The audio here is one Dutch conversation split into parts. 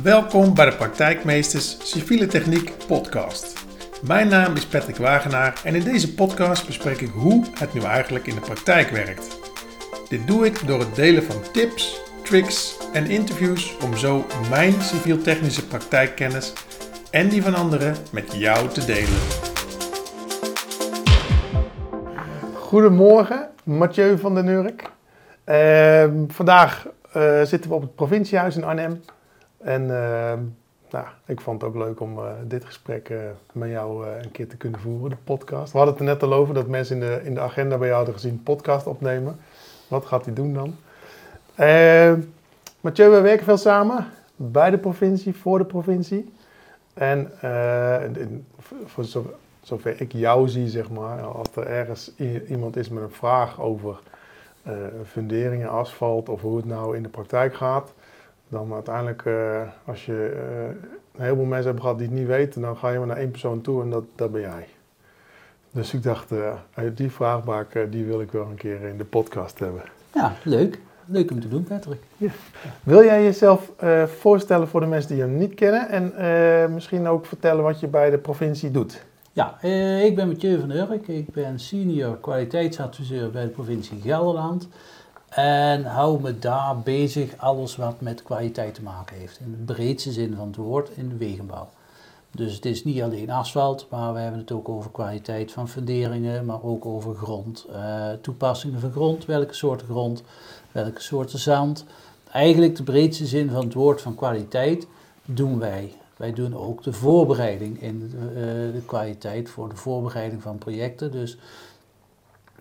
Welkom bij de Praktijkmeesters Civiele Techniek podcast. Mijn naam is Patrick Wagenaar en in deze podcast bespreek ik hoe het nu eigenlijk in de praktijk werkt. Dit doe ik door het delen van tips, tricks en interviews om zo mijn civiel-technische praktijkkennis en die van anderen met jou te delen. Goedemorgen, Mathieu van den Nurk. Ehm, vandaag eh, zitten we op het provinciehuis in Arnhem. En ehm, nou, ik vond het ook leuk om eh, dit gesprek eh, met jou een keer te kunnen voeren, de podcast. We hadden het er net al over dat mensen in de, in de agenda bij jou hadden gezien podcast opnemen. Wat gaat hij doen dan? Ehm, Mathieu, we werken veel samen bij de provincie, voor de provincie. En voor zover ik jou zie, zeg maar, als er ergens iemand is met een vraag over uh, funderingen, asfalt of hoe het nou in de praktijk gaat, dan uiteindelijk, uh, als je uh, een heleboel mensen hebt gehad die het niet weten, dan ga je maar naar één persoon toe en dat, dat ben jij. Dus ik dacht, die vraagbaak die wil ik wel een keer in de podcast hebben. Ja, leuk. Leuk om te doen, Patrick. Ja. Wil jij jezelf voorstellen voor de mensen die je niet kennen en misschien ook vertellen wat je bij de provincie doet? Ja, eh, ik ben Mathieu van Urk. Ik ben senior kwaliteitsadviseur bij de provincie Gelderland. En hou me daar bezig alles wat met kwaliteit te maken heeft. In de breedste zin van het woord in de wegenbouw. Dus het is niet alleen asfalt, maar we hebben het ook over kwaliteit van funderingen, maar ook over grond. Uh, toepassingen van grond, welke soorten grond, welke soorten zand. Eigenlijk de breedste zin van het woord van kwaliteit doen wij. Wij doen ook de voorbereiding in de, uh, de kwaliteit voor de voorbereiding van projecten. Dus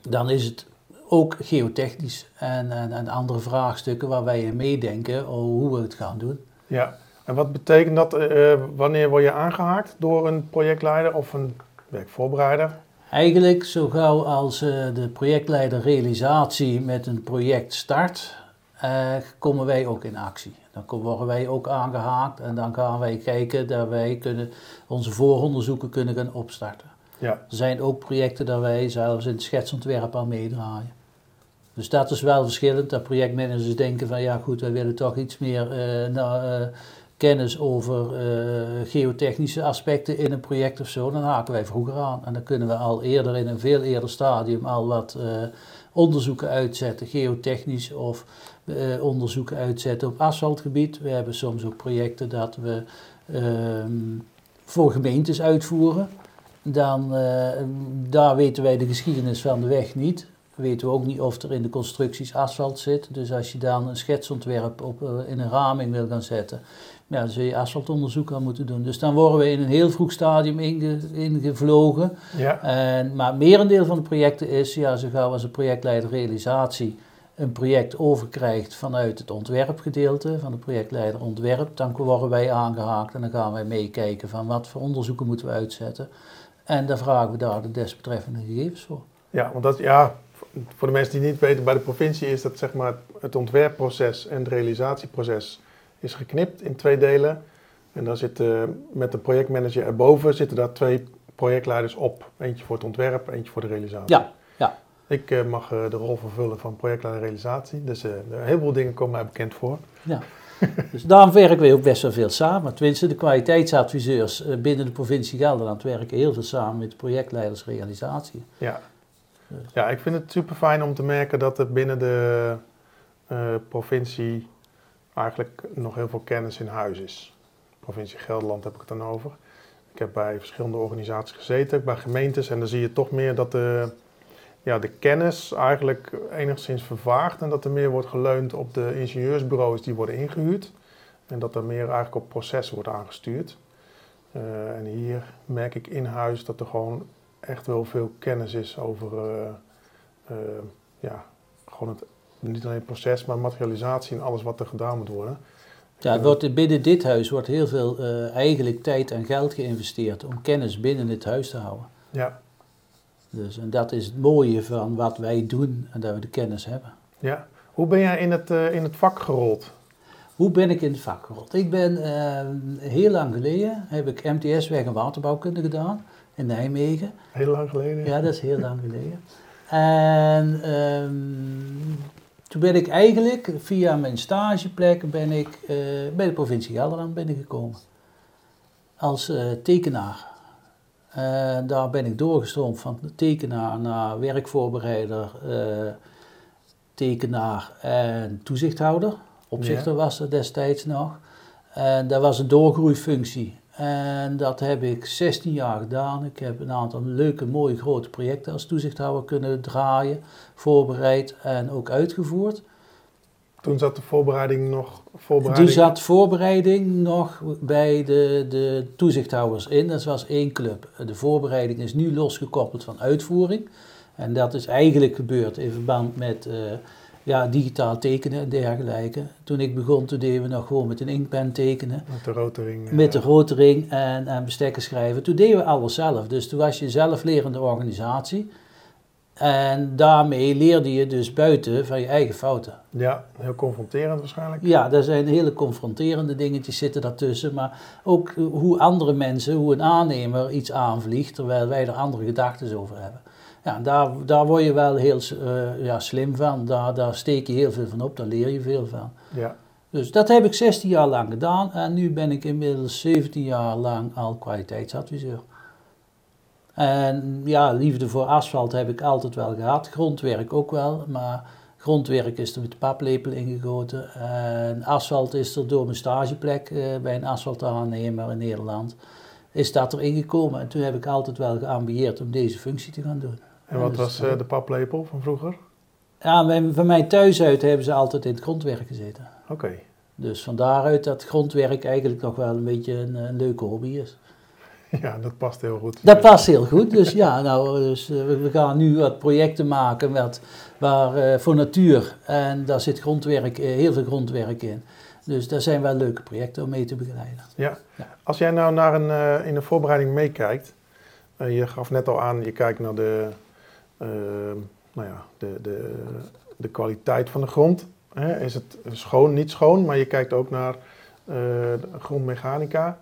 dan is het ook geotechnisch en, en, en andere vraagstukken waar wij in meedenken hoe we het gaan doen. Ja, en wat betekent dat? Uh, wanneer word je aangehaakt door een projectleider of een werkvoorbereider? Eigenlijk zo gauw als uh, de projectleider realisatie met een project start, uh, komen wij ook in actie. Dan worden wij ook aangehaakt en dan gaan wij kijken dat wij kunnen, onze vooronderzoeken kunnen gaan opstarten. Ja. Er zijn ook projecten dat wij zelfs in het schetsontwerp aan meedraaien. Dus dat is wel verschillend, dat projectmanagers denken van ja goed, wij willen toch iets meer nou, uh, kennis over uh, geotechnische aspecten in een project of zo. Dan haken wij vroeger aan en dan kunnen we al eerder in een veel eerder stadium al wat onderzoeken uitzetten, geotechnisch of onderzoeken uitzetten op asfaltgebied. We hebben soms ook projecten dat we uh, voor gemeentes uitvoeren. Dan, daar weten wij de geschiedenis van de weg niet. Weten we ook niet of er in de constructies asfalt zit. Dus als je dan een schetsontwerp op, in een raming wil gaan zetten, ja, dan zul je asfaltonderzoek aan moeten doen. Dus dan worden we in een heel vroeg stadium inge, ingevlogen. Ja. En, maar merendeel van de projecten is, ja, zo gauw als een projectleider realisatie een project overkrijgt vanuit het ontwerpgedeelte, van de projectleider ontwerp, dan worden wij aangehaakt en dan gaan wij meekijken van wat voor onderzoeken moeten we uitzetten. En dan vragen we daar de desbetreffende gegevens voor. Ja, want dat, ja, voor de mensen die niet weten, bij de provincie is dat zeg maar het ontwerpproces en het realisatieproces is geknipt in twee delen. En dan zitten met de projectmanager erboven zitten daar twee projectleiders op. Eentje voor het ontwerp, eentje voor de realisatie. Ja, ja. Ik uh, mag uh, de rol vervullen van projectleider realisatie. Dus uh, een heleboel dingen komen mij bekend voor. Ja. dus daarom werken we ook best wel veel samen. Tenminste, de kwaliteitsadviseurs binnen de provincie Gelderland werken heel veel samen met de projectleiders realisatie. Ja. Ja, ik vind het super fijn om te merken dat er binnen de provincie eigenlijk nog heel veel kennis in huis is. Provincie Gelderland heb ik het dan over. Ik heb bij verschillende organisaties gezeten, bij gemeentes, en dan zie je toch meer dat de, ja, de kennis eigenlijk enigszins vervaagt en dat er meer wordt geleund op de ingenieursbureaus die worden ingehuurd. En dat er meer eigenlijk op processen wordt aangestuurd. Uh, en hier merk ik in huis dat er gewoon echt wel veel kennis is over uh, uh, ja, gewoon het niet alleen het proces, maar materialisatie en alles wat er gedaan moet worden. Ja, het wordt, binnen dit huis wordt heel veel uh, eigenlijk tijd en geld geïnvesteerd om kennis binnen dit huis te houden. Ja. Dus, en dat is het mooie van wat wij doen en dat we de kennis hebben. Ja. Hoe ben jij in het, in het vak gerold? Hoe ben ik in het vak gerold? Ik ben heel lang geleden, heb ik MTS Weg- en Waterbouwkunde gedaan in Nijmegen. Heel lang geleden? Ja, dat is heel lang geleden. En um, toen ben ik eigenlijk via mijn stageplek ben ik, eh, bij de provincie Gelderland binnengekomen. Als uh, tekenaar. daar ben ik doorgestroomd van tekenaar naar werkvoorbereider, tekenaar en toezichthouder. Opzichter was er destijds nog. En dat was een doorgroeifunctie. En dat heb ik 16 jaar gedaan. Ik heb een aantal leuke, mooie, grote projecten als toezichthouder kunnen draaien, voorbereid en ook uitgevoerd. Toen zat de voorbereiding nog. Voorbereiding... Toen zat voorbereiding nog bij de, de toezichthouders in. Dat was één club. De voorbereiding is nu losgekoppeld van uitvoering. En dat is eigenlijk gebeurd in verband met uh, ja, digitaal tekenen en dergelijke. Toen ik begon, toen deden we nog gewoon met een inkpen tekenen. Met de rotering. Met de rotering en, en bestekken schrijven. Toen deden we alles zelf. Dus toen was je zelflerende organisatie. En daarmee leerde je dus buiten van je eigen fouten. Ja, heel confronterend waarschijnlijk. Ja, daar zijn hele confronterende dingetjes zitten daartussen. Maar ook hoe andere mensen, hoe een aannemer iets aanvliegt, terwijl wij er andere gedachten over hebben. Ja, daar, daar word je wel heel uh, ja, slim van. Daar, daar steek je heel veel van op, daar leer je veel van. Ja. Dus dat heb ik 16 jaar lang gedaan en nu ben ik inmiddels 17 jaar lang al kwaliteitsadviseur. En ja, liefde voor asfalt heb ik altijd wel gehad, grondwerk ook wel, maar grondwerk is er met de paplepel ingegoten. En asfalt is er door mijn stageplek uh, bij een asfaltaannemer in Nederland, is dat erin gekomen. En toen heb ik altijd wel geambieerd om deze functie te gaan doen. En wat was uh, de paplepel van vroeger? Ja, van mij thuis uit hebben ze altijd in het grondwerk gezeten. Oké. Dus van daaruit dat grondwerk eigenlijk nog wel een beetje een, een leuke hobby is. Ja, dat past heel goed. Dat past heel goed. Dus ja, nou, dus, uh, we gaan nu wat projecten maken met, waar, uh, voor natuur. En daar zit grondwerk, uh, heel veel grondwerk in. Dus daar zijn wel leuke projecten om mee te begeleiden. Ja. ja. Als jij nou naar een, in de voorbereiding meekijkt. je gaf net al aan, je kijkt naar de nou ja, de, de, de kwaliteit van de grond. Hè? Is het schoon, niet schoon, maar je kijkt ook naar uh, grondmechanica.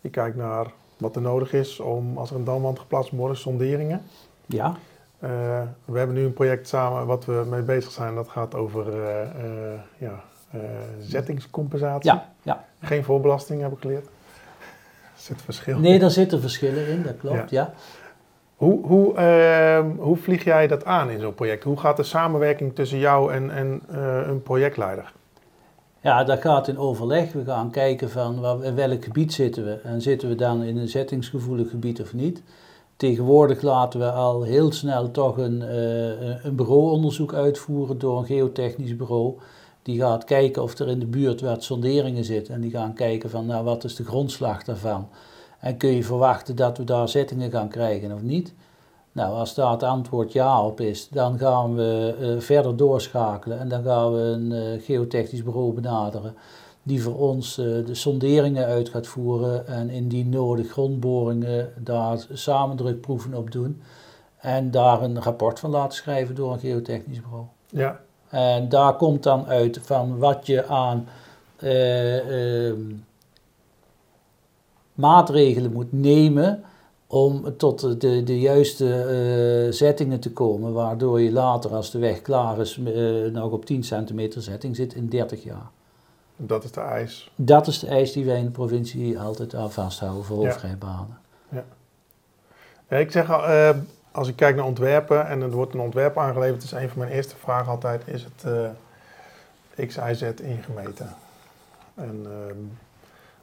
Je kijkt naar wat er nodig is om, als er een damwand geplaatst worden, sonderingen. Ja. Uh, we hebben nu een project samen wat we mee bezig zijn. Dat gaat over uh, ja, zettingscompensatie. Ja, ja. Geen voorbelasting, heb ik geleerd. Er zit verschil Nee, daar zitten verschillen in, dat klopt, ja. ja. Hoe, hoe, uh, hoe vlieg jij dat aan in zo'n project? Hoe gaat de samenwerking tussen jou en, en uh, een projectleider? Ja, dat gaat in overleg. We gaan kijken van in welk gebied zitten we. En zitten we dan in een zettingsgevoelig gebied of niet? Tegenwoordig laten we al heel snel toch een, uh, een bureauonderzoek uitvoeren door een geotechnisch bureau. Die gaat kijken of er in de buurt wat sonderingen zitten. En die gaan kijken van nou, wat is de grondslag daarvan. En kun je verwachten dat we daar zettingen gaan krijgen of niet? Nou, als daar het antwoord ja op is, dan gaan we uh, verder doorschakelen en dan gaan we een uh, geotechnisch bureau benaderen die voor ons uh, de sonderingen uit gaat voeren en indien nodig grondboringen daar samendrukproeven op doen en daar een rapport van laten schrijven door een geotechnisch bureau. Ja. En daar komt dan uit van wat je aan ehm, maatregelen moet nemen om tot de, de juiste uh, zettingen te komen, waardoor je later, als de weg klaar is, uh, nog op 10 centimeter zetting zit in 30 jaar. Dat is de eis. Dat is de eis die wij in de provincie altijd aan vasthouden voor hoofdrijbanen. Ja. ja. ik zeg al, uh, als ik kijk naar ontwerpen en er wordt een ontwerp aangeleverd, is een van mijn eerste vragen altijd, is het X, Y, Z ingemeten? En ehm,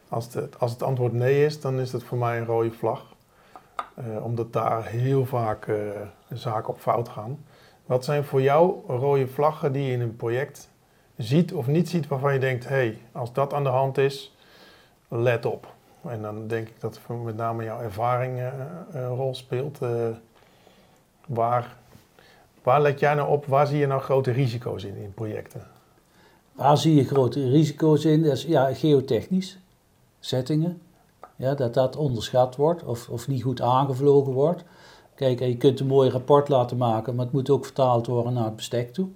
als het, als het antwoord nee is, dan is het voor mij een rode vlag. Uh, omdat daar heel vaak uh, zaken op fout gaan. Wat zijn voor jou rode vlaggen die je in een project ziet of niet ziet waarvan je denkt, hé, hey, als dat aan de hand is, let op. En dan denk ik dat met name jouw ervaring uh, een rol speelt. waar, waar let jij nou op, waar zie je nou grote risico's in in projecten? Waar zie je grote risico's in? Dat is ja, geotechnisch zettingen. Ja, dat dat onderschat wordt of, of niet goed aangevlogen wordt. Kijk, je kunt een mooi rapport laten maken, maar het moet ook vertaald worden naar het bestek toe.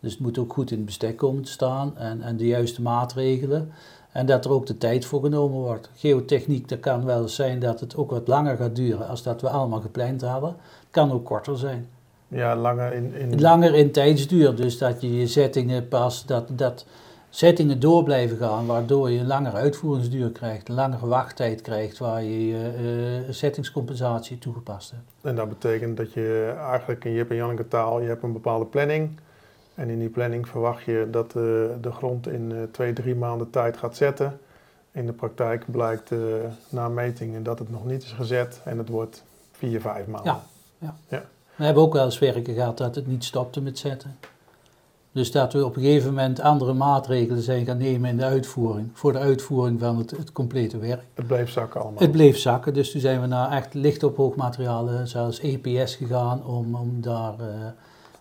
Dus het moet ook goed in het bestek komen te staan en, en de juiste maatregelen. En dat er ook de tijd voor genomen wordt. Geotechniek, dat kan wel zijn dat het ook wat langer gaat duren als dat we allemaal gepland hadden. Het kan ook korter zijn. Ja, langer in... in... Langer in tijdsduur, dus dat je je settingen pas, dat, dat settingen door blijven gaan, waardoor je een langere uitvoeringsduur krijgt, een langere wachttijd krijgt, waar je je uh, settingscompensatie toegepast hebt. En dat betekent dat je eigenlijk in Jip en Janneke taal, je hebt een bepaalde planning. En in die planning verwacht je dat uh, de grond in uh, twee, drie maanden tijd gaat zetten. In de praktijk blijkt na metingen dat het nog niet is gezet en het wordt vier, vijf maanden. Ja, ja. ja. We hebben ook wel eens werken gehad dat het niet stopte met zetten. Dus dat we op een gegeven moment andere maatregelen zijn gaan nemen in de uitvoering, voor de uitvoering van het, het complete werk. Het bleef zakken allemaal? Het bleef zakken, dus toen zijn we naar echt licht op hoogmaterialen, zoals EPS gegaan, om, om daar uh,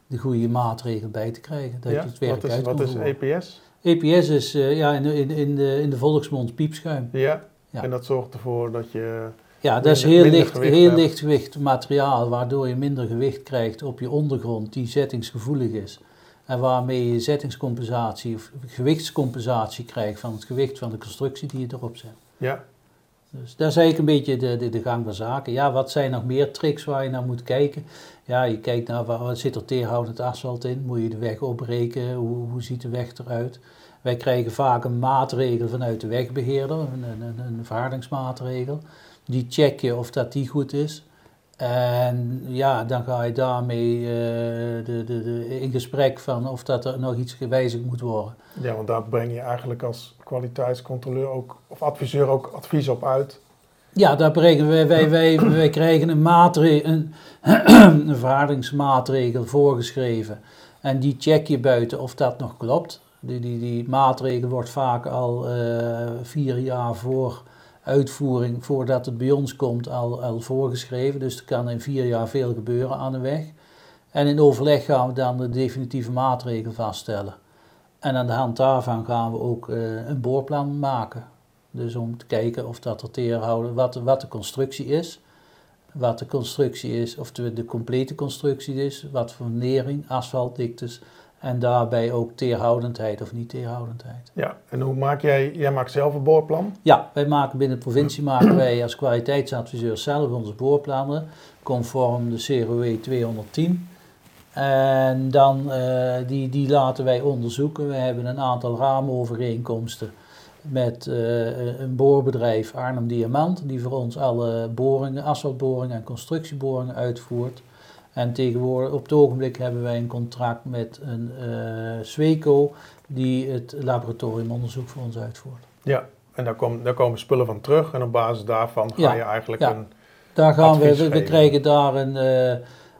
de goede maatregelen bij te krijgen. Dat ja? je het werk wat is, wat is EPS? EPS is uh, ja, in, in, in, de, in de volksmond piepschuim. Ja? ja, en dat zorgt ervoor dat je... Ja, dat is heel, licht, heel lichtgewicht materiaal, waardoor je minder gewicht krijgt op je ondergrond die zettingsgevoelig is. En waarmee je zettingscompensatie of gewichtscompensatie krijgt van het gewicht van de constructie die je erop zet. Ja. Dus dat is eigenlijk een beetje de, de, de gang van zaken. Ja, wat zijn nog meer tricks waar je naar moet kijken? Ja, je kijkt naar waar zit er teerhoudend asfalt in? Moet je de weg opbreken? Hoe, hoe ziet de weg eruit? Wij krijgen vaak een maatregel vanuit de wegbeheerder, een, een, een verhardingsmaatregel. Die check je of dat die goed is. En ja, dan ga je daarmee uh, de, de, de, in gesprek van of dat er nog iets gewijzigd moet worden. Ja, want daar breng je eigenlijk als kwaliteitscontroleur ook, of adviseur ook advies op uit. Ja, daar brengen wij, wij, wij, wij krijgen een, maatregel, een, een voorgeschreven. En die check je buiten of dat nog klopt. Die, die, die maatregel wordt vaak al uh, vier jaar voor uitvoering voordat het bij ons komt al, al voorgeschreven. Dus er kan in vier jaar veel gebeuren aan de weg. En in overleg gaan we dan de definitieve maatregelen vaststellen. En aan de hand daarvan gaan we ook uh, een boorplan maken. Dus om te kijken of dat er teerhouden, wat, wat de constructie is. Wat de constructie is, of de, de complete constructie is, wat voor nering, asfaltdiktes, en daarbij ook teerhoudendheid of niet teerhoudendheid. Ja, en hoe maak jij, jij maakt zelf een boorplan? Ja, wij maken binnen de provincie maken wij als kwaliteitsadviseur zelf onze boorplannen, conform de CROE 210. En dan, uh, die, die laten wij onderzoeken. We hebben een aantal raamovereenkomsten met uh, een boorbedrijf Arnhem Diamant, die voor ons alle boringen, asfaltboringen en constructieboringen uitvoert. En tegenwoordig, op het ogenblik hebben wij een contract met een uh, Sweco die het laboratoriumonderzoek voor ons uitvoert. Ja, en daar, kom, daar komen spullen van terug en op basis daarvan ga je eigenlijk ja. een. Daar gaan we, we, krijgen daar een, uh,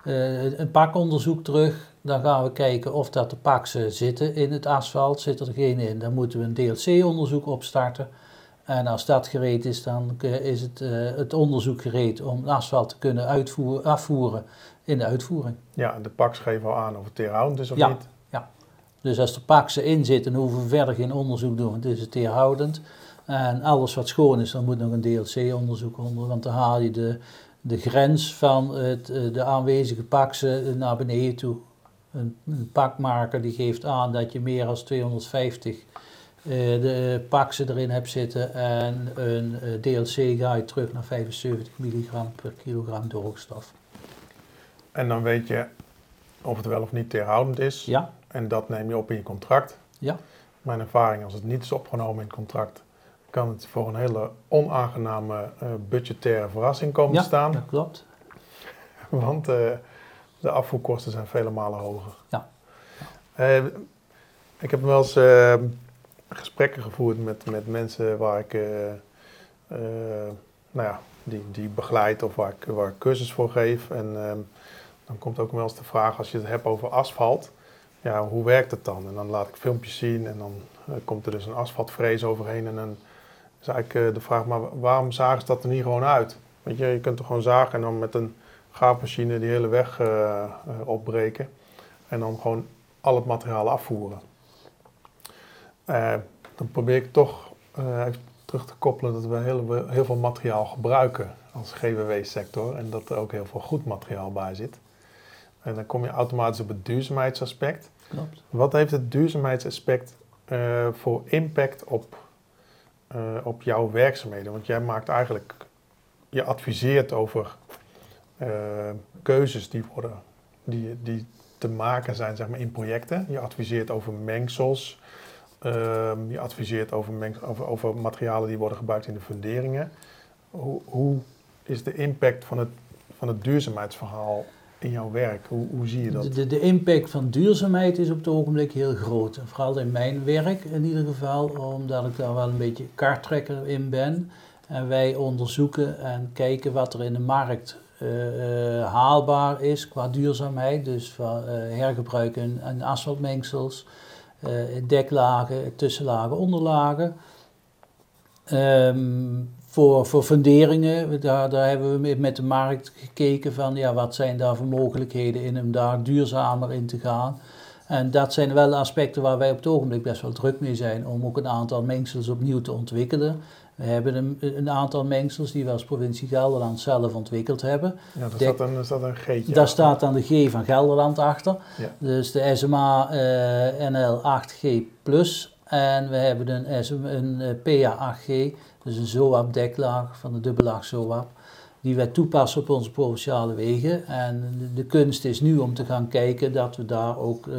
uh, een pakonderzoek terug. Dan gaan we kijken of dat de paksen zitten in het asfalt. Zit er geen in, dan moeten we een DLC-onderzoek opstarten. En als dat gereed is, dan is het, het onderzoek gereed om asfalt te kunnen uitvoeren, afvoeren in de uitvoering. Ja, de PAX geven al aan of het teerhoudend is of niet. Ja, dus als de PAX erin zit, dan hoeven we verder geen onderzoek doen, want het is het teerhoudend. En alles wat schoon is, dan moet nog een DLC-onderzoek onder, want dan haal je de, de grens van het, eh, de aanwezige paksen naar beneden toe. Een, een pakmaker die geeft aan dat je meer dan 250 uh, de paksen erin hebt zitten en een eh, DLC ga je terug naar 75 milligram per kilogram droogstof. En dan weet je of het wel of niet teerhoudend is. Ja. En dat neem je op in je contract. Ja. Mijn ervaring, als het niet is opgenomen in het contract, kan het voor een hele onaangename uh, budgettaire verrassing komen ja, te staan. dat klopt. Want uh, de afvoerkosten zijn vele malen hoger. Ja. Uh, ik heb wel eens gesprekken gevoerd met, met mensen waar ik, nou ja, die, die begeleid of waar ik, waar ik cursus voor geef. En ehm, dan komt ook wel eens de vraag, als je het hebt over asfalt, ja, hoe werkt het dan? En dan laat ik filmpjes zien en dan uh, komt er dus een asfaltvrees overheen. En dan is eigenlijk uh, de vraag, maar waarom zagen ze dat er niet gewoon uit? Weet je, je kunt er gewoon zagen en dan met een gaafmachine die hele weg uh, opbreken. En dan gewoon al het materiaal afvoeren. dan probeer ik toch terug te koppelen dat we heel, heel veel materiaal gebruiken als GWW-sector. En dat er ook heel veel goed materiaal bij zit. En dan kom je automatisch op het duurzaamheidsaspect. Klopt. Wat heeft het duurzaamheidsaspect uh, voor impact op, uh, op jouw werkzaamheden? Want jij maakt eigenlijk, je adviseert over uh, keuzes die worden die, die te maken zijn zeg maar, in projecten. Je adviseert over mengsels. Ehm, je adviseert over, mengs over, over materialen die worden gebruikt in de funderingen. Hoe, hoe is de impact van het, van het duurzaamheidsverhaal in jouw werk? Hoe, hoe zie je dat? De, de impact van duurzaamheid is op het ogenblik heel groot. Vooral in mijn werk in ieder geval, omdat ik daar wel een beetje kaarttrekker in ben. En wij onderzoeken en kijken wat er in de markt uh, haalbaar is qua duurzaamheid. Dus van uh, hergebruik en, asfaltmengsels, deklagen, tussenlagen, onderlagen. Um, voor, voor funderingen, daar, daar hebben we met de markt gekeken van ja, wat zijn daar voor mogelijkheden in om daar duurzamer in te gaan. En dat zijn wel aspecten waar wij op het ogenblik best wel druk mee zijn om ook een aantal mengsels opnieuw te ontwikkelen. We hebben een, een, aantal mengsels die we als provincie Gelderland zelf ontwikkeld hebben. Ja, daar, staat, een, staat een G'tje Daar staat dan de G van Gelderland achter. Ja. Dus de SMA uh, NL 8G Plus. En we hebben een, SM, een uh, PA 8G, dus een ZOAP-deklaag van de dubbelaag ZOAP. Die wij toepassen op onze provinciale wegen. En de, kunst is nu om te gaan kijken dat we daar ook uh,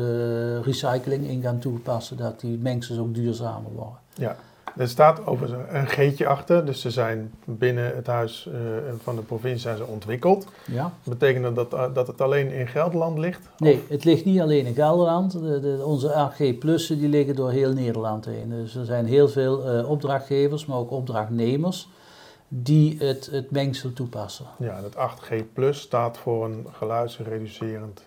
recycling in gaan toepassen. Dat die mengsels ook duurzamer worden. Ja. Er staat over een geetje achter, dus ze zijn binnen het huis uh, van de provincie zijn ze ontwikkeld. Ja. Betekent dat dat het alleen in Gelderland ligt? Nee, of? het ligt niet alleen in Gelderland. De, de, onze AG Plussen die liggen door heel Nederland heen. Dus er zijn heel veel uh, opdrachtgevers, maar ook opdrachtnemers die het, het mengsel toepassen. Ja, het 8G Plus staat voor een geluidsreducerend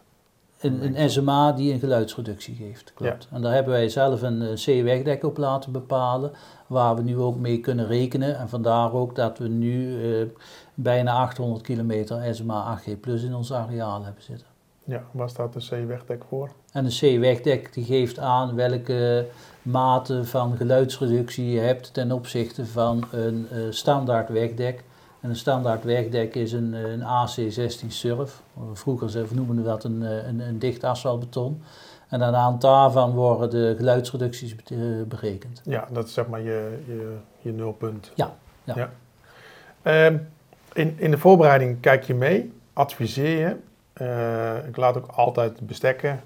een, een SMA die een geluidsreductie geeft, klopt. En daar hebben wij zelf een C-wegdek op laten bepalen, waar we nu ook mee kunnen rekenen. En vandaar ook dat we nu uh, bijna 800 kilometer SMA 8G Plus in ons areaal hebben zitten. Ja, waar staat de C-wegdek voor? En de C-wegdek die geeft aan welke mate van geluidsreductie je hebt ten opzichte van een uh, standaard wegdek. En een standaard wegdek is een, een AC16 surf. Vroeger noemen we dat een, een, een dicht asfaltbeton. En aan de hand daarvan worden de geluidsreducties berekend. Ja, dat is zeg maar je, je, je nulpunt. Ja. ja. ja. Uh, in, in de voorbereiding kijk je mee, adviseer je. Uh, ik laat ook altijd bestekken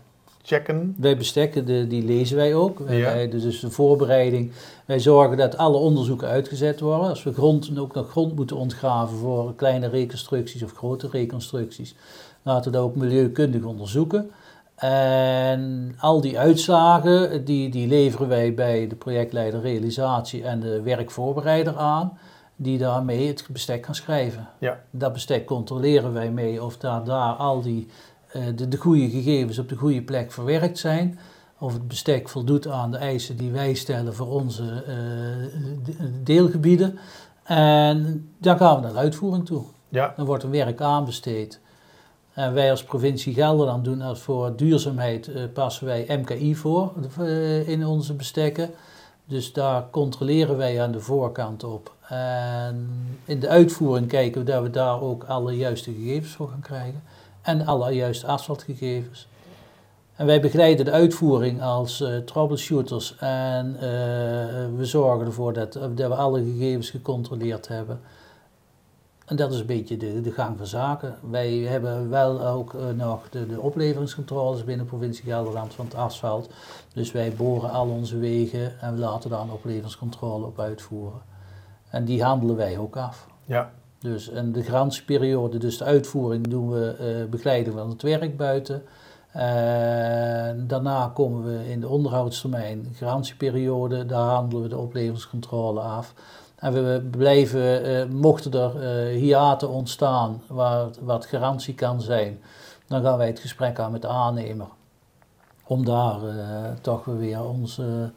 checken? Wij bestekken, de, die lezen wij ook. Wij, dus de voorbereiding. Wij zorgen dat alle onderzoeken uitgezet worden. Als we grond, ook nog grond moeten ontgraven voor kleine reconstructies of grote reconstructies, laten we dat ook milieukundig onderzoeken. En al die uitslagen, die, die leveren wij bij de projectleider realisatie en de werkvoorbereider aan, die daarmee het bestek gaan schrijven. Ja. Dat bestek controleren wij mee of daar, daar al die de, de goede gegevens op de goede plek verwerkt zijn. Of het bestek voldoet aan de eisen die wij stellen voor onze uh, deelgebieden. En dan gaan we naar de uitvoering toe. Ja. Dan wordt een werk aanbesteed. En wij als provincie Gelderland doen als voor duurzaamheid uh, passen wij MKI voor uh, in onze bestekken. Dus daar controleren wij aan de voorkant op. En in de uitvoering kijken we dat we daar ook alle juiste gegevens voor gaan krijgen en alle juiste asfaltgegevens. En wij begeleiden de uitvoering als uh, troubleshooters en uh, we zorgen ervoor dat, dat, we alle gegevens gecontroleerd hebben. En dat is een beetje de, de gang van zaken. Wij hebben wel ook nog de, de opleveringscontroles binnen de provincie Gelderland van het asfalt. Dus wij boren al onze wegen en laten daar een opleveringscontrole op uitvoeren. En die handelen wij ook af. Ja. Dus en de garantieperiode, dus de uitvoering, doen we uh, begeleiden van het werk buiten. Daarna komen we in de onderhoudstermijn, garantieperiode, daar handelen we de opleveringscontrole af. En we blijven, uh, mochten er hiaten ontstaan waar wat garantie kan zijn, dan gaan wij het gesprek aan met de aannemer. Om daar toch weer onze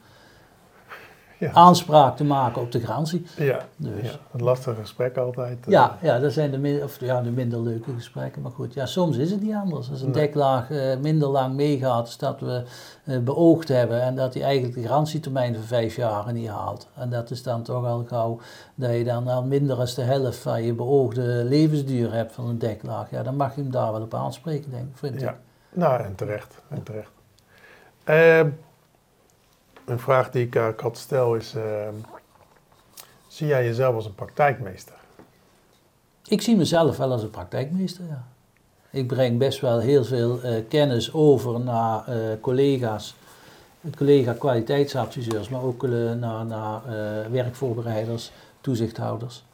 ja. aanspraak te maken op de garantie. Ja, dus. ja een lastig gesprek altijd. Eh. Ja, ja, dat zijn de, min, of, ja, de minder leuke gesprekken. Maar goed, ja, soms is het niet anders. Als een deklaag uh, minder lang meegaat als dat we uh, beoogd hebben en dat hij eigenlijk de garantietermijn van vijf jaar niet haalt. En dat is dan toch al gauw dat je dan al minder dan de helft van je beoogde levensduur hebt van een deklaag. Ja, dan mag je hem daar wel op aanspreken, denk ik, vind ja. Nou, en terecht. En terecht. Uh, een vraag die ik uh, had stel is: uh, zie jij jezelf als een praktijkmeester? Ik zie mezelf wel als een praktijkmeester, ja. Ik breng best wel heel veel eh, kennis over naar uh, collega's, collega kwaliteitsadviseurs, maar ook naar, naar werkvoorbereiders, toezichthouders,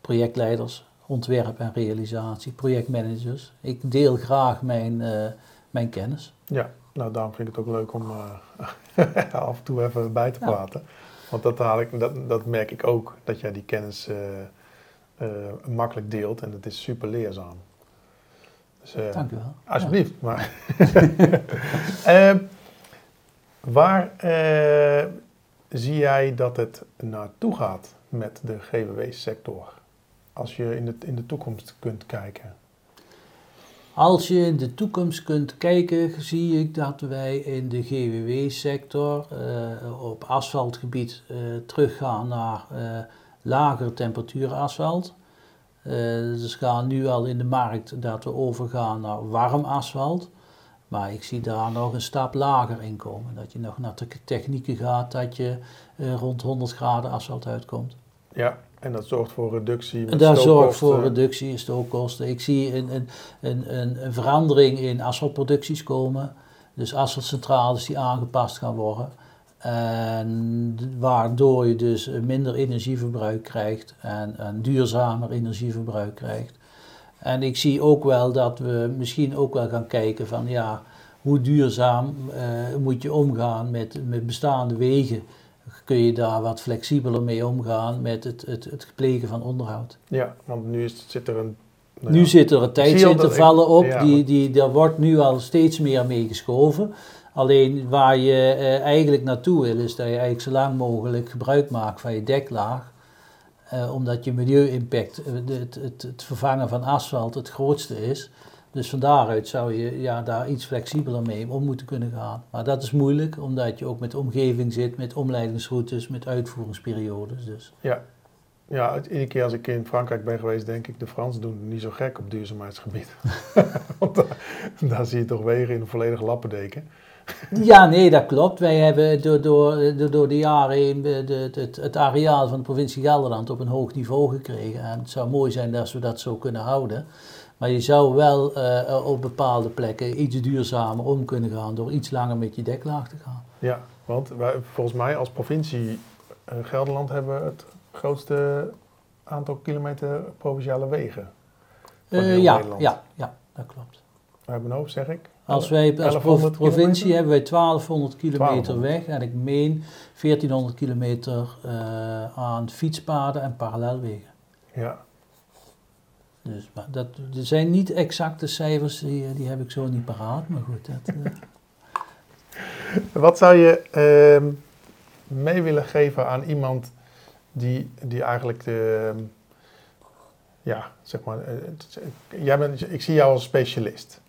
projectleiders, ontwerp en realisatie, projectmanagers. Ik deel graag mijn, mijn kennis. Ja, nou daarom vind ik het ook leuk om af en toe even bij te praten. Want dat, haal ik, dat, dat merk ik ook, dat jij die kennis makkelijk deelt en het is super leerzaam. Dus, uh, Dank u wel. Alsjeblieft. Ja. Maar uh, waar uh, zie jij dat het naartoe gaat met de GWW-sector? Als je in de, in de toekomst kunt kijken. Als je in de toekomst kunt kijken, zie ik dat wij in de GWW-sector op asfaltgebied teruggaan naar lager temperatuur asfalt. Uh, dus gaan nu al in de markt dat we overgaan naar warm asfalt. Maar ik zie daar nog een stap lager in komen. Dat je nog naar de technieken gaat dat je uh, rond 100 graden asfalt uitkomt. Ja, en dat zorgt voor reductie. En dat zorgt voor reductie in stookkosten. Ik zie een, een, een, een, verandering in asfaltproducties komen. Dus asfaltcentrales die aangepast gaan worden. En waardoor je dus minder energieverbruik krijgt en een duurzamer energieverbruik krijgt. En ik zie ook wel dat we misschien ook wel gaan kijken van ja, hoe duurzaam uh, moet je omgaan met, met bestaande wegen. Kun je daar wat flexibeler mee omgaan met het, het, het plegen van onderhoud. Ja, want nu is, zit er een nou nu zit er een tijdsintervallen op, die, die, daar wordt nu al steeds meer mee geschoven. Alleen waar je uh, eigenlijk naartoe wil, is dat je eigenlijk zo lang mogelijk gebruik maakt van je deklaag. Uh, omdat je milieu-impact, uh, het, het, het, vervangen van asfalt, het grootste is. Dus van daaruit zou je ja, daar iets flexibeler mee om moeten kunnen gaan. Maar dat is moeilijk, omdat je ook met omgeving zit, met omleidingsroutes, met uitvoeringsperiodes. Dus. Ja. ja, iedere keer als ik in Frankrijk ben geweest, denk ik, de Fransen doen niet zo gek op duurzaamheidsgebied. Want daar, daar, zie je toch wegen in een volledige lappendeken. Ja, nee, dat klopt. Wij hebben door, door, door, de jaren heen de, het, het areaal van de provincie Gelderland op een hoog niveau gekregen. En het zou mooi zijn als we dat zo kunnen houden. Maar je zou wel uh, op bepaalde plekken iets duurzamer om kunnen gaan door iets langer met je deklaag te gaan. Ja, want wij, volgens mij als provincie uh, Gelderland hebben we het grootste aantal kilometer provinciale wegen. Uh, ja, ja, ja, dat klopt. We hebben een hoofd, zeg ik. Als wij als provincie hebben wij 1200 kilometer weg en ik meen 1400 kilometer uh, aan fietspaden en parallelwegen. Ja. Dus maar dat, er zijn niet exacte cijfers, die, die heb ik zo niet paraat, maar goed. Dat, uh. Wat zou je uh, mee willen geven aan iemand die, die eigenlijk de, ja, zeg maar, uh, jij bent, ik zie jou als specialist.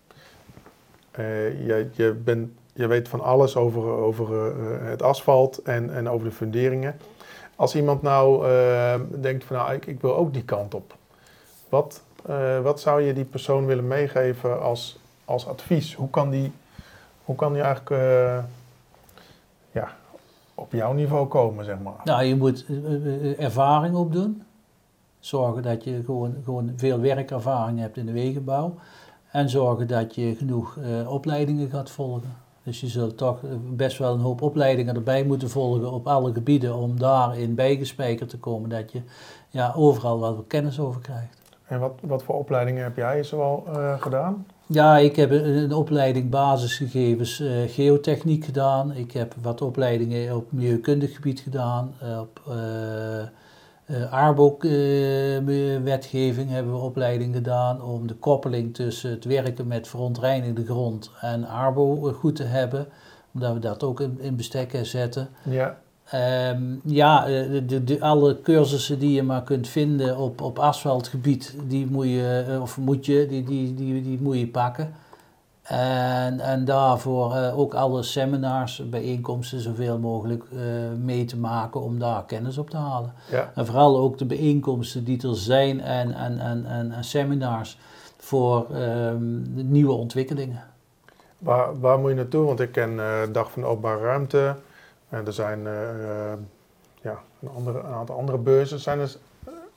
Je, je, bent, je weet van alles over, over het asfalt en, en over de funderingen. Als iemand nou uh, denkt van nou, ik, ik, wil ook die kant op. Wat, wat zou je die persoon willen meegeven als, als advies? Hoe kan die, hoe kan die eigenlijk ja, op jouw niveau komen, zeg maar? Nou, je moet ervaring opdoen. Zorgen dat je gewoon, gewoon veel werkervaring hebt in de wegenbouw. En zorgen dat je genoeg opleidingen gaat volgen. Dus je zult toch best wel een hoop opleidingen erbij moeten volgen op alle gebieden om daarin bijgespijkerd te komen dat je ja, overal wel kennis over krijgt. En wat, wat voor opleidingen heb jij zoal uh, gedaan? Ja, ik heb een, een opleiding basisgegevens uh, geotechniek gedaan. Ik heb wat opleidingen op milieukundig gebied gedaan. op uh, eh, ARBO-wetgeving hebben we opleiding gedaan om de koppeling tussen het werken met verontreinigde grond en ARBO goed te hebben. Omdat we dat ook in, in bestek zetten. Ja. Um, ja, eh, de, de, alle cursussen die je maar kunt vinden op, op asfaltgebied, die moet je, of moet je, die, die, die, die moet je pakken. En, en daarvoor uh, ook alle seminars, bijeenkomsten zoveel mogelijk uh, mee te maken om daar kennis op te halen. Ja. En vooral ook de bijeenkomsten die er zijn en, en, en, en, seminars voor um, nieuwe ontwikkelingen. Waar, waar moet je naartoe? Want ik ken uh, Dag van de Openbare Ruimte en er zijn ja, een, andere, een aantal andere beurzen. Zijn er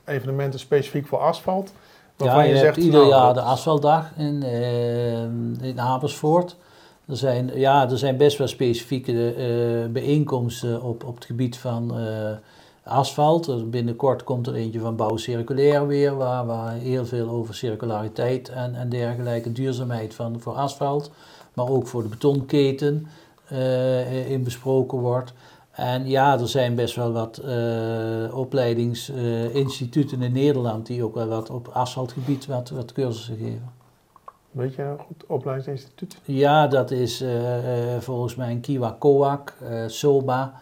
evenementen specifiek voor asfalt Waarvan ja, je, je hebt zegt, ieder nou, jaar dat- de asfaltdag in, eh, in Amersfoort. Er zijn, ja, er zijn best wel specifieke eh, bijeenkomsten op, op het gebied van eh, asfalt. Binnenkort komt er eentje van Bouw Circulair weer, waar, waar heel veel over circulariteit en, en dergelijke, duurzaamheid van, voor asfalt, maar ook voor de betonketen eh, in besproken wordt. En ja, er zijn best wel wat eh, opleidingsinstituten in Nederland die ook wel wat op asfaltgebied wat, wat cursussen geven. Weet je een goed opleidingsinstituut? Ja, dat is eh, volgens mij een Kiwa Coac, SOBA.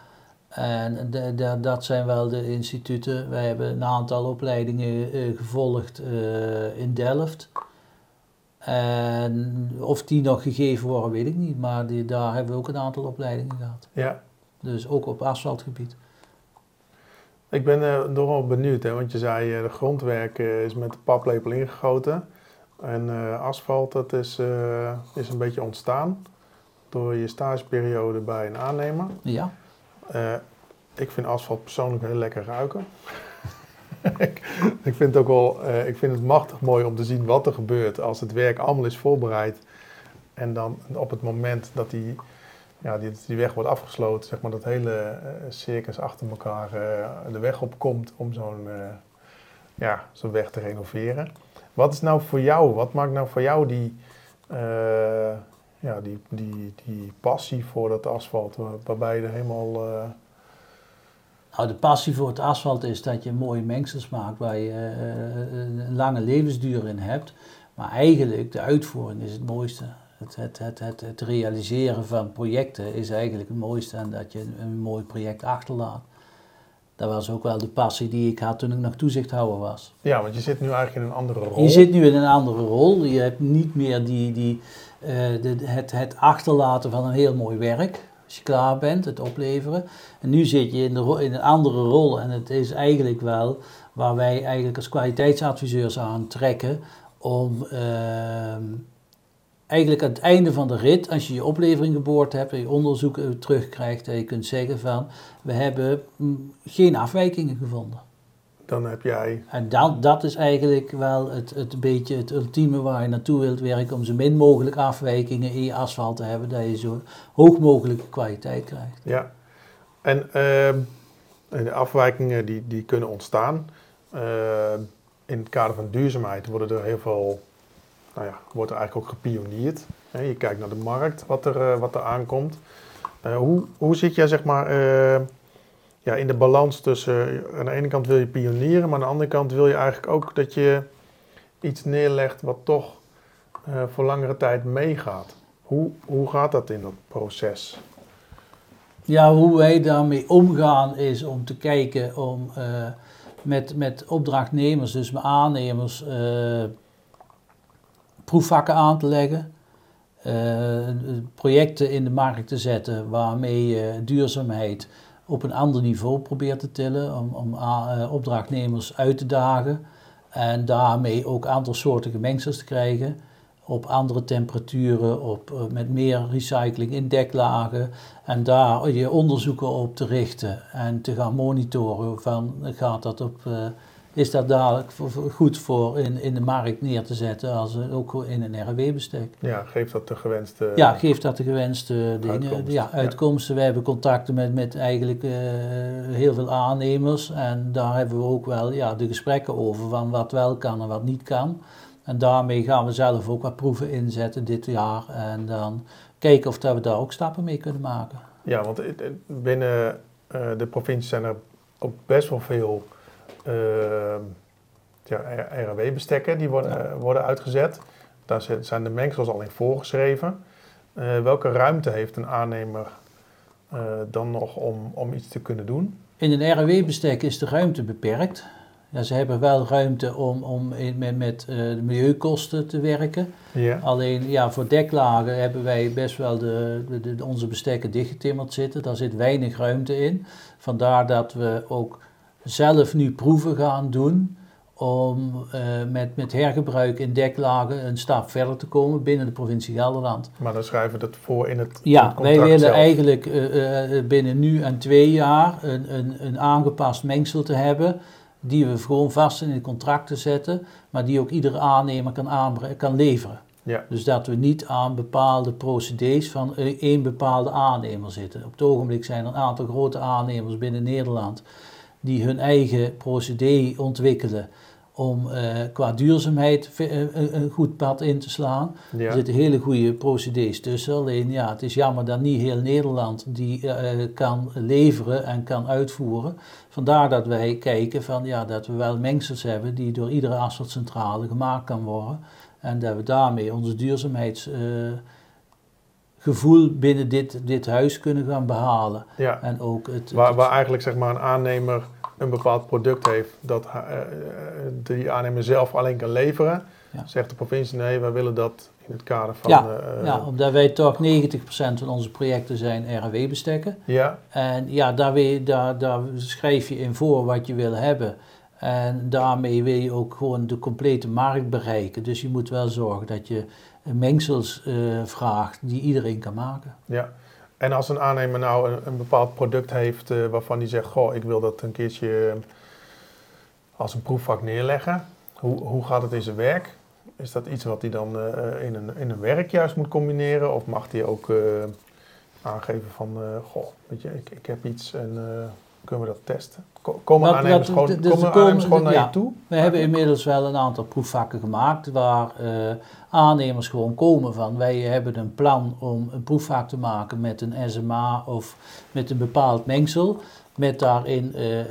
En de, de- dat zijn wel de instituten. Wij hebben een aantal opleidingen gevolgd in Delft. En of die nog gegeven worden, weet ik niet. Maar die, daar hebben we ook een aantal opleidingen gehad. Ja. Dus ook op asfaltgebied. Ik ben eh nogal benieuwd, hè, want je zei eh, de grondwerk eh, is met de paplepel ingegoten. En asfalt, dat is, is een beetje ontstaan door je stageperiode bij een aannemer. Ja, ik vind asfalt persoonlijk heel lekker ruiken. Ik, vind het ook wel, eh, ik vind het machtig mooi om te zien wat er gebeurt als het werk allemaal is voorbereid. En dan op het moment dat die, ja, die, weg wordt afgesloten, zeg maar dat hele eh, circus achter elkaar eh, de weg opkomt om zo'n ja, zo'n weg te renoveren. Wat is nou voor jou, wat maakt nou voor jou die, ja, die, die, die passie voor dat asfalt, waar- waarbij je er helemaal... eh, Nou, de passie voor het asfalt is dat je mooie mengsels maakt waar je eh, een lange levensduur in hebt. Maar eigenlijk, de uitvoering is het mooiste. Het, het, het, het, het realiseren van projecten is eigenlijk het mooiste en dat je een, mooi project achterlaat. Dat was ook wel de passie die ik had toen ik nog toezichthouder was. Ja, want je zit nu eigenlijk in een andere rol. Je zit nu in een andere rol. Je hebt niet meer die, die, eh, de, het, het achterlaten van een heel mooi werk. Als je klaar bent, het opleveren. En nu zit je in, de, in een andere rol. En het is eigenlijk wel waar wij eigenlijk als kwaliteitsadviseurs aan trekken. Om ehm, eigenlijk aan het einde van de rit, als je je oplevering geboord hebt en je onderzoeken terugkrijgt, dat je kunt zeggen van we hebben mm, geen afwijkingen gevonden. Dan heb jij, En dat, dat is eigenlijk wel het, het beetje het ultieme waar je naartoe wilt werken om zo min mogelijk afwijkingen in je asfalt te hebben, dat je zo hoog mogelijke kwaliteit krijgt. ja. En ehm, de afwijkingen die, die kunnen ontstaan. Ehm, in het kader van duurzaamheid worden er heel veel, nou ja, wordt er eigenlijk ook gepioneerd. Je kijkt naar de markt, wat er, eh, wat er aankomt. Eh, hoe, hoe zit jij zeg maar eh, ja, in de balans tussen, aan de ene kant wil je pionieren, maar aan de andere kant wil je eigenlijk ook dat je iets neerlegt wat toch eh, voor langere tijd meegaat. Hoe, hoe gaat dat in dat proces? Ja, hoe wij daarmee omgaan is om te kijken om eh, met, met opdrachtnemers, dus met aannemers, eh, proefvakken aan te leggen. projecten in de markt te zetten waarmee duurzaamheid op een ander niveau probeert te tillen, om, om eh, opdrachtnemers uit te dagen en daarmee ook aantalsoortige mengsels te krijgen op andere temperaturen, op, eh, met meer recycling in deklagen en daar je onderzoeken op te richten en te gaan monitoren van gaat dat op, eh, is dat dadelijk goed voor in, in de markt neer te zetten als ook in een RW-bestek. Ja, geeft dat de gewenste... Ja, geeft dat de gewenste dingen. Uitkomst, Ja, ja. uitkomsten. We hebben contacten met, met eigenlijk eh, heel veel aannemers. En daar hebben we ook wel ja, de gesprekken over van wat wel kan en wat niet kan. En daarmee gaan we zelf ook wat proeven inzetten dit jaar. En dan kijken of dat we daar ook stappen mee kunnen maken. Ja, want binnen eh, de provincie zijn er ook best wel veel ja, RW-bestekken die worden, Ja. eh, worden uitgezet. Daar zijn de mengsels al in voorgeschreven. Eh, welke ruimte heeft een aannemer eh, dan nog om, om iets te kunnen doen? In een RW-bestek is de ruimte beperkt. Ja, ze hebben wel ruimte om, om in- met, met de milieukosten te werken. Ja. Alleen ja, voor deklagen hebben wij best wel de, de, de- onze bestekken dichtgetimmerd zitten. Daar zit weinig ruimte in. Vandaar dat we ook zelf nu proeven gaan doen om eh, met, met hergebruik in deklagen een stap verder te komen binnen de provincie Gelderland. Maar dan schrijven we dat voor in het, Ja, het contract wij willen zelf. eigenlijk eh, eh, binnen nu en twee jaar een, een, een aangepast mengsel te hebben. die we gewoon vast in de contracten zetten, maar die ook iedere aannemer kan, kan leveren. Ja. Dus dat we niet aan bepaalde procedés van één bepaalde aannemer zitten. Op het ogenblik zijn er een aantal grote aannemers binnen Nederland die hun eigen procedé ontwikkelen om eh, qua duurzaamheid ve- eh, een, een goed pad in te slaan. Ja. Er zitten hele goede procedés tussen. Alleen ja, het is jammer dat niet heel Nederland die eh, kan leveren en kan uitvoeren. Vandaar dat wij kijken van ja, dat we wel mengsels hebben die door iedere afvalcentrale gemaakt kan worden. En dat we daarmee onze duurzaamheidsgevoel binnen dit, dit huis kunnen gaan behalen. ja. En ook het, Waar, het- waar eigenlijk zeg maar, een aannemer een bepaald product heeft dat eh, eh, die aannemer zelf alleen kan leveren, Ja. zegt de provincie nee, wij willen dat in het kader van. Ja, eh, ja, omdat wij toch 90% van onze projecten zijn RW-bestekken. ja, En ja, daar, wil je- daar, daar schrijf je in voor wat je wil hebben. En daarmee wil je ook gewoon de complete markt bereiken. Dus je moet wel zorgen dat je mengsels eh, vraagt die iedereen kan maken. ja. En als een aannemer nou een, bepaald product heeft eh, waarvan hij zegt, goh, ik wil dat een keertje eh, als een proefvak neerleggen. Hoe, hoe gaat het in zijn werk? Is dat iets wat hij dan eh, in, een, in een werk juist moet combineren? Of mag hij ook aangeven van, goh, weet je, ik, ik heb iets en kunnen we dat testen? Ko- Komen Wat- aannemers gewoon, dus komen komen- aannemers gewoon naar ja. je toe? We hebben inmiddels wel een aantal proefvakken gemaakt waar eh, aannemers gewoon komen van wij hebben een plan om een proefvak te maken met een SMA of met een bepaald mengsel, met daarin eh, eh,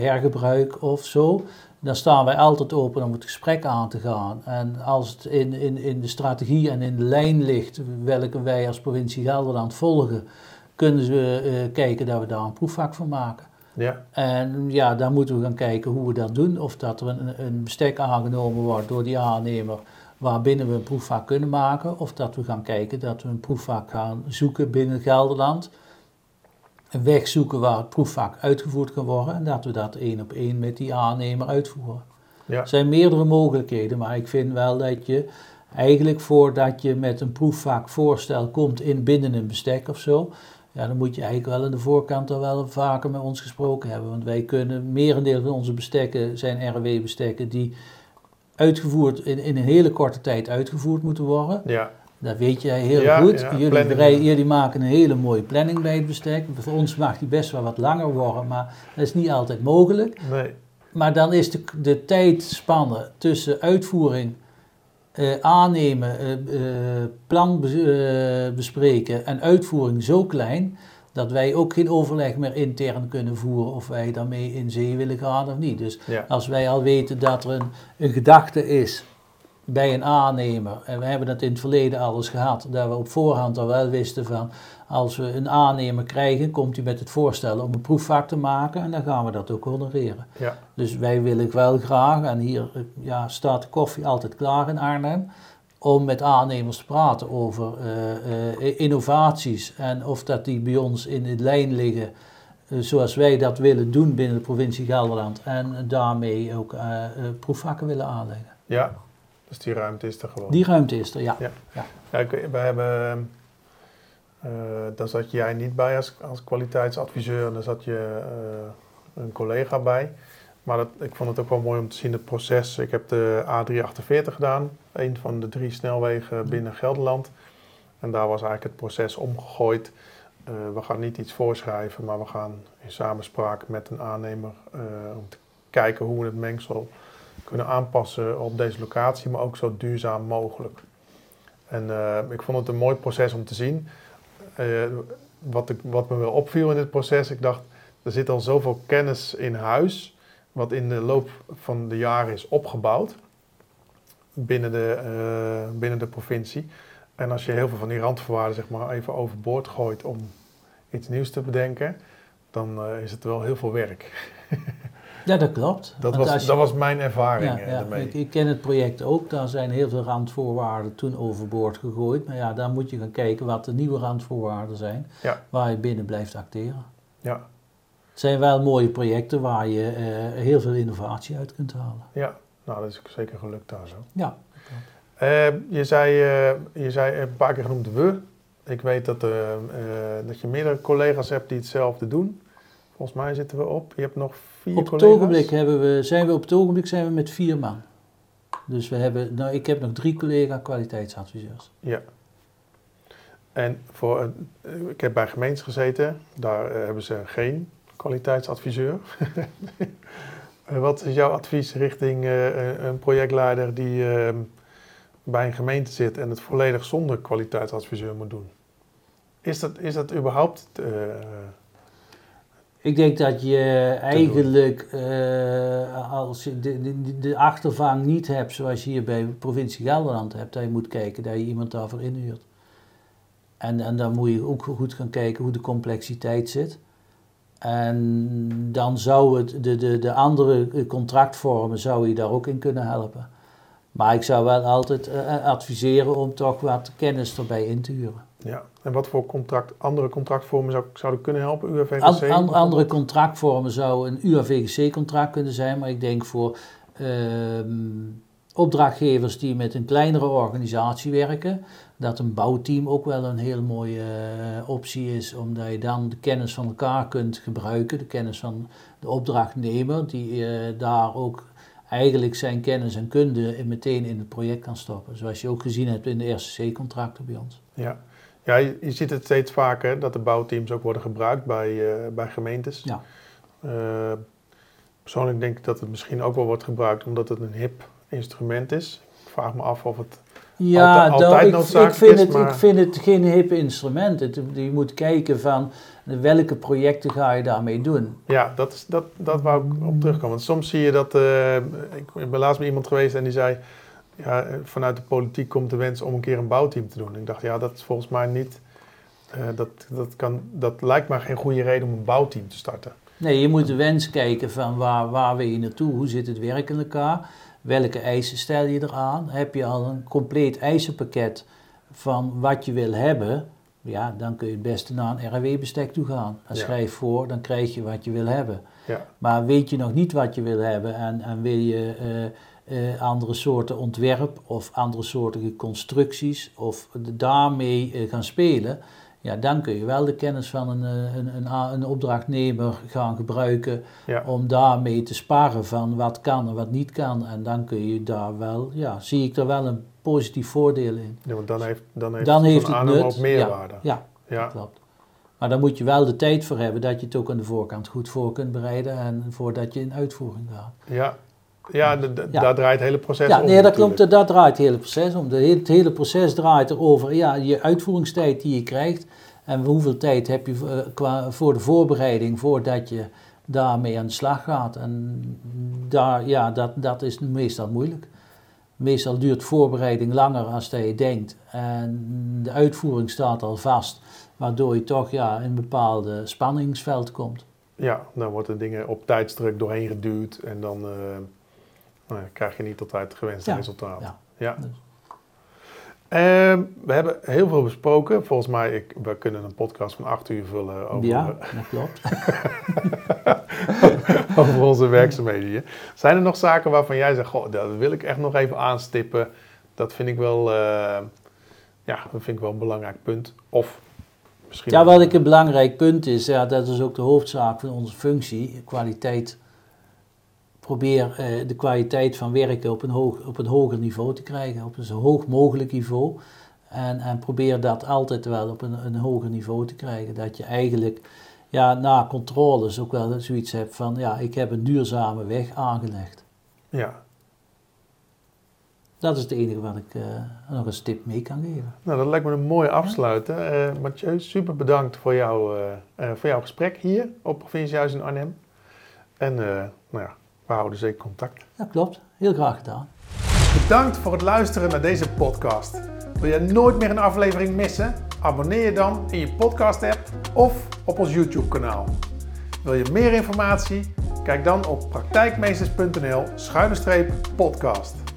hergebruik of zo. Dan staan wij altijd open om het gesprek aan te gaan. En als het in, in, in de strategie en in de lijn ligt, welke wij als provincie Gelderland volgen, kunnen we kijken dat we daar een proefvak van maken. Ja, En ja, dan moeten we gaan kijken hoe we dat doen. Of dat er een, een bestek aangenomen wordt door die aannemer waarbinnen we een proefvak kunnen maken. Of dat we gaan kijken dat we een proefvak gaan zoeken binnen Gelderland. Een weg zoeken waar het proefvak uitgevoerd kan worden. En dat we dat één op één met die aannemer uitvoeren. ja, Er zijn meerdere mogelijkheden, maar ik vind wel dat je eigenlijk voordat je met een proefvakvoorstel komt in binnen een bestek of zo, ja, dan moet je eigenlijk wel aan de voorkant al wel vaker met ons gesproken hebben. Want wij kunnen, merendeel van onze bestekken zijn RW-bestekken die uitgevoerd, in, in een hele korte tijd uitgevoerd moeten worden. ja, Dat weet jij heel Ja, goed. ja, jullie, jullie maken een hele mooie planning bij het bestek. Voor ons mag die best wel wat langer worden, maar dat is niet altijd mogelijk. nee, Maar dan is de, de tijdspanne tussen uitvoering, aannemen, eh, eh, plan be- eh, bespreken en uitvoering zo klein dat wij ook geen overleg meer intern kunnen voeren of wij daarmee in zee willen gaan of niet. Dus ja, als wij al weten dat er een, een gedachte is bij een aannemer, en we hebben dat in het verleden alles gehad, dat we op voorhand al wel wisten van als we een aannemer krijgen, komt hij met het voorstel om een proefvak te maken en dan gaan we dat ook honoreren. ja, Dus wij willen wel graag, en hier ja, staat de koffie altijd klaar in Arnhem, om met aannemers te praten over eh, eh, innovaties en of dat die bij ons in de lijn liggen eh, zoals wij dat willen doen binnen de provincie Gelderland en daarmee ook proefvakken willen aanleggen. ja. Dus die ruimte is er gewoon. Die ruimte is er, ja. Ja, ik, we hebben, eh daar zat jij niet bij als, als kwaliteitsadviseur, daar zat je eh, een collega bij. Maar dat, ik vond het ook wel mooi om te zien het proces. Ik heb de A348 gedaan, een van de drie snelwegen binnen Gelderland. En daar was eigenlijk het proces omgegooid. Eh, we gaan niet iets voorschrijven, maar we gaan in samenspraak met een aannemer om te kijken hoe we het mengsel kunnen aanpassen op deze locatie, maar ook zo duurzaam mogelijk. En ik vond het een mooi proces om te zien. Eh, wat, ik, wat me wel opviel in dit proces, ik dacht, er zit al zoveel kennis in huis, wat in de loop van de jaren is opgebouwd binnen de, eh, binnen de provincie. En als je heel veel van die randvoorwaarden zeg maar, even overboord gooit om iets nieuws te bedenken, dan eh, is het wel heel veel werk. Ja, dat klopt. Dat Want was, je- dat was mijn ervaring Ja, eh, ja, daarmee. ik, ik ken het project ook. Daar zijn heel veel randvoorwaarden toen overboord gegooid. Maar ja, daar moet je gaan kijken wat de nieuwe randvoorwaarden zijn. Ja. Waar je binnen blijft acteren. Ja, Het zijn wel mooie projecten waar je eh, heel veel innovatie uit kunt halen. ja, nou dat is zeker gelukt daar zo. Ja, Eh, je, zei, je zei een paar keer genoemd we. Ik weet dat, dat je meerdere collega's hebt die hetzelfde doen. Volgens mij zitten we op. Je hebt nog Vier Op het ogenblik hebben we, zijn we op het ogenblik zijn we met vier man. Dus we hebben, nou, ik heb nog drie collega kwaliteitsadviseurs. Ja. En voor, eh, ik heb bij gemeentes gezeten, daar eh, hebben ze geen kwaliteitsadviseur. Eh, Wat is jouw advies richting een- projectleider die eh, bij een gemeente zit en het volledig zonder kwaliteitsadviseur moet doen? Is dat, is dat überhaupt... Ik denk dat je eigenlijk, eh, als je de, de, de achtervang niet hebt zoals je hier bij provincie Gelderland hebt, dat je moet kijken dat je iemand daarvoor inhuurt. En, en dan moet je ook goed gaan kijken hoe de complexiteit zit. En dan zou het, de, de, de andere contractvormen zou je daar ook in kunnen helpen. Maar ik zou wel altijd eh, adviseren om toch wat kennis erbij in te huren. ja. En wat voor contract, andere contractvormen zou, zouden kunnen helpen? Bijvoorbeeld? andere contractvormen zou een UAVGC-contract kunnen zijn, maar ik denk voor ehm, opdrachtgevers die met een kleinere organisatie werken, dat een bouwteam ook wel een heel mooie eh, optie is, omdat je dan de kennis van elkaar kunt gebruiken, de kennis van de opdrachtnemer, die eh, daar ook eigenlijk zijn kennis en kunde meteen in het project kan stoppen. Zoals je ook gezien hebt in de RCC-contracten bij ons. Ja, ja je, je ziet het steeds vaker dat de bouwteams ook worden gebruikt bij, eh, bij gemeentes. Ja. Eh, persoonlijk denk ik dat het misschien ook wel wordt gebruikt omdat het een hip instrument is. Ik vraag me af of het. Ja, Altijd- altijd ik, noodzakelijk ik, vind is, het, maar- ik vind het geen hip instrument. Het, je moet kijken van welke projecten ga je daarmee doen. Ja, dat, is, dat, dat wou ik op terugkomen. Want soms zie je dat. eh, ik ben laatst bij iemand geweest en die zei. Ja, eh, vanuit de politiek komt de wens om een keer een bouwteam te doen. Ik dacht, ja, dat is volgens mij niet. eh, dat, dat, kan, dat lijkt maar geen goede reden om een bouwteam te starten. Nee, je moet de wens kijken van waar, waar wil je naartoe, hoe zit het werk in elkaar, welke eisen stel je eraan. Heb je al een compleet eisenpakket van wat je wil hebben, ja, dan kun je het beste naar een RW-bestek toe gaan. En Ja. schrijf voor, dan krijg je wat je wil hebben. Ja, Maar weet je nog niet wat je wil hebben en, en wil je eh, eh, andere soorten ontwerp of andere soorten constructies of daarmee eh, gaan spelen, ja, dan kun je wel de kennis van een, een, een, een opdrachtnemer gaan gebruiken ja, om daarmee te sparren van wat kan en wat niet kan. En dan kun je daar wel, ja, zie ik er wel een positief voordeel in. ja want dan heeft, dan heeft, Dan heeft het nut, ook meerwaarde. Ja, Ja, klopt. Maar daar moet je wel de tijd voor hebben dat je het ook aan de voorkant goed voor kunt bereiden en voordat je in uitvoering gaat. ja. ja, daar draait het hele proces Ja, om. nee, dat klopt. Dat draait het hele proces om. Het hele proces draait erover ja, je uitvoeringstijd die je krijgt. En hoeveel tijd heb je eh, qua, voor de voorbereiding voordat je daarmee aan de slag gaat. En daar, ja, dat, dat is meestal moeilijk. Meestal duurt voorbereiding langer dan dat je denkt. En de uitvoering staat al vast. Waardoor je toch ja, in een bepaalde spanningsveld komt. Ja, dan worden dingen op tijdsdruk doorheen geduwd en dan eh, nou krijg je niet altijd het gewenste Ja, resultaat. ja. Ja. Dus. Ehm, we hebben heel veel besproken. Volgens mij, ik, we kunnen een podcast van acht uur vullen over, Ja, dat klopt. over onze werkzaamheden hier. Zijn er nog zaken waarvan jij zegt, goh, dat wil ik echt nog even aanstippen. Dat vind ik wel, eh, ja, dat vind ik wel een belangrijk punt. Of misschien... Ja, wat ik een belangrijk punt is, ja, dat is ook de hoofdzaak van onze functie, kwaliteit. Probeer eh, de kwaliteit van werken op een, hoog, op een hoger niveau te krijgen, op een zo hoog mogelijk niveau. En, en probeer dat altijd wel op een, een hoger niveau te krijgen. Dat je eigenlijk ja, na controles ook wel zoiets hebt van, ja, ik heb een duurzame weg aangelegd. Ja, Dat is het enige wat ik eh, nog als tip mee kan geven. nou dat lijkt me een mooi afsluiten. Eh Mathieu, super bedankt voor, jou, eh, voor jouw gesprek hier op Provinciehuis in Arnhem. En nou ja, we houden zeker contact. Dat klopt, heel graag gedaan. Bedankt voor het luisteren naar deze podcast. Wil je nooit meer een aflevering missen? Abonneer je dan in je podcast app of op ons YouTube kanaal. Wil je meer informatie? Kijk dan op praktijkmeesters.nl schuine streep podcast.